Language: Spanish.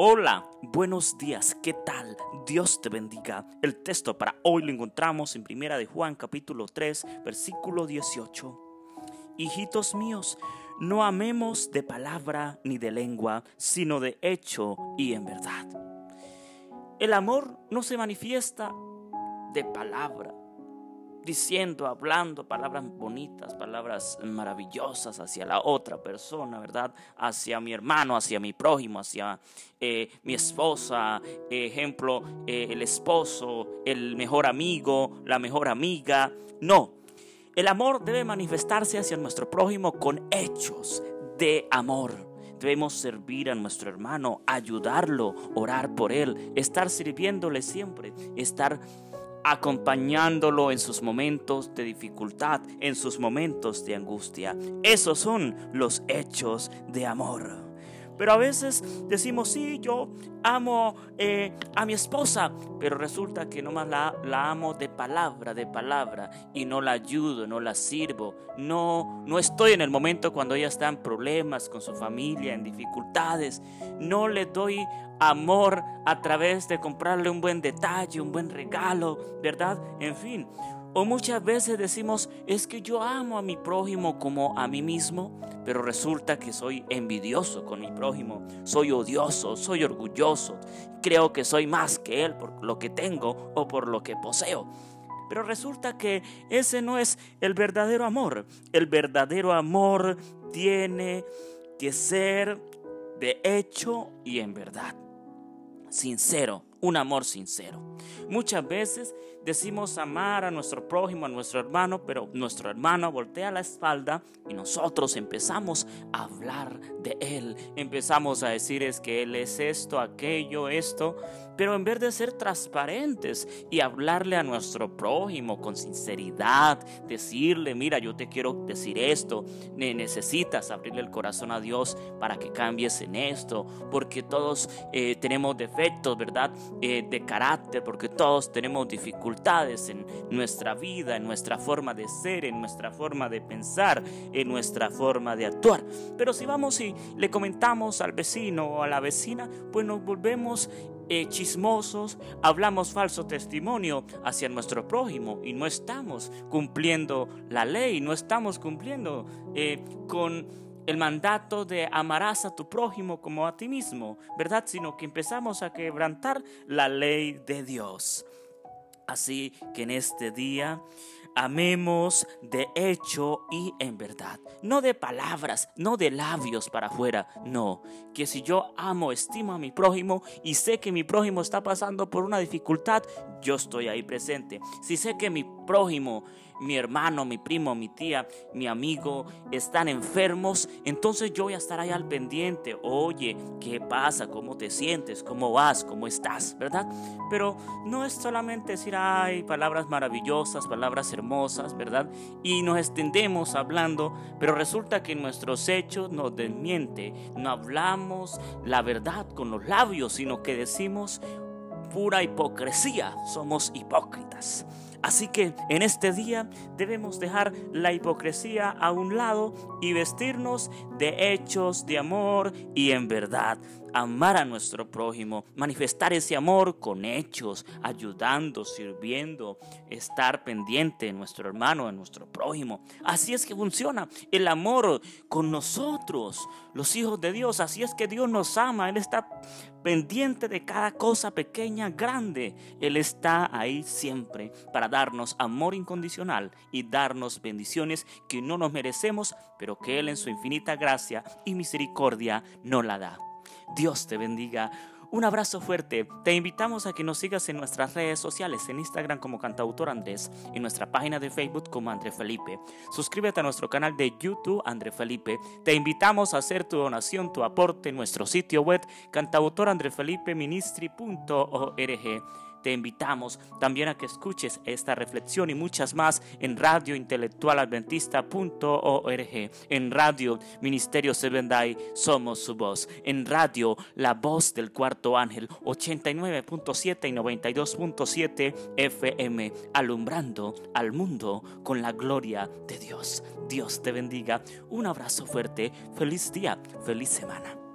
Hola, buenos días, ¿qué tal? Dios te bendiga. El texto para hoy lo encontramos en Primera de Juan capítulo 3, versículo 18. Hijitos míos, no amemos de palabra ni de lengua, sino de hecho y en verdad. El amor no se manifiesta de palabra, diciendo, hablando palabras bonitas, palabras maravillosas hacia la otra persona, ¿verdad? Hacia mi hermano, hacia mi prójimo, hacia eh, mi esposa, ejemplo, eh, el esposo, el mejor amigo, la mejor amiga. No, el amor debe manifestarse hacia nuestro prójimo con hechos de amor. Debemos servir a nuestro hermano, ayudarlo, orar por él, estar sirviéndole siempre, estar acompañándolo en sus momentos de dificultad, en sus momentos de angustia. Esos son los hechos de amor. Pero a veces decimos, sí, yo amo eh, a mi esposa, pero resulta que nomás la, la amo de palabra, de palabra, y no la ayudo, no la sirvo. No, no estoy en el momento cuando ella está en problemas con su familia, en dificultades. No le doy amor a través de comprarle un buen detalle, un buen regalo, ¿verdad? En fin, o muchas veces decimos, es que yo amo a mi prójimo como a mí mismo, pero resulta que soy envidioso con mi prójimo, soy odioso, soy orgulloso, creo que soy más que él por lo que tengo o por lo que poseo. Pero resulta que ese no es el verdadero amor. El verdadero amor tiene que ser de hecho y en verdad. Sincero, un amor sincero. Muchas veces decimos amar a nuestro prójimo, a nuestro hermano, pero nuestro hermano voltea la espalda y nosotros empezamos a hablar de él. Empezamos a decir es que él es esto, aquello, esto, pero en vez de ser transparentes y hablarle a nuestro prójimo con sinceridad, decirle, mira, yo te quiero decir esto, necesitas abrirle el corazón a Dios para que cambies en esto, porque todos eh, tenemos defectos, ¿verdad? Eh, de carácter, porque todos tenemos dificultades en nuestra vida, en nuestra forma de ser, en nuestra forma de pensar, en nuestra forma de actuar. Pero si vamos y le comentamos al vecino o a la vecina, pues nos volvemos eh, chismosos, hablamos falso testimonio hacia nuestro prójimo y no estamos cumpliendo la ley, no estamos cumpliendo eh, con el mandato de amarás a tu prójimo como a ti mismo, ¿verdad? Sino que empezamos a quebrantar la ley de Dios. Así que en este día amemos de hecho y en verdad, no de palabras, no de labios para afuera, no, que si yo amo, estimo a mi prójimo y sé que mi prójimo está pasando por una dificultad, yo estoy ahí presente. Si sé que mi prójimo mi hermano, mi primo, mi tía, mi amigo están enfermos, entonces yo voy a estar ahí al pendiente. Oye, ¿qué pasa? ¿Cómo te sientes? ¿Cómo vas? ¿Cómo estás? ¿Verdad? Pero no es solamente decir, ay, palabras maravillosas, palabras hermosas, ¿verdad? Y nos extendemos hablando, pero resulta que nuestros hechos nos desmiente. No hablamos la verdad con los labios, sino que decimos pura hipocresía. Somos hipócritas. Así que en este día debemos dejar la hipocresía a un lado y vestirnos de hechos de amor y en verdad amar a nuestro prójimo, manifestar ese amor con hechos, ayudando, sirviendo, estar pendiente de nuestro hermano, de nuestro prójimo. Así es que funciona el amor con nosotros, los hijos de Dios. Así es que Dios nos ama, Él está pendiente de cada cosa pequeña, grande. Él está ahí siempre para darnos amor incondicional y darnos bendiciones que no nos merecemos, pero que Él en su infinita gracia y misericordia no la da. Dios te bendiga. Un abrazo fuerte. Te invitamos a que nos sigas en nuestras redes sociales, en Instagram como Cantautor Andrés, en nuestra página de Facebook como André Felipe. Suscríbete a nuestro canal de YouTube André Felipe. Te invitamos a hacer tu donación, tu aporte en nuestro sitio web cantautorandrefelipeministry.org. Te invitamos también a que escuches esta reflexión y muchas más en Radio radiointelectualadventista.org, en Radio Ministerio Sevendai Somos su voz, en Radio La Voz del Cuarto Ángel 89.7 y 92.7 FM, alumbrando al mundo con la gloria de Dios. Dios te bendiga. Un abrazo fuerte. Feliz día. Feliz semana.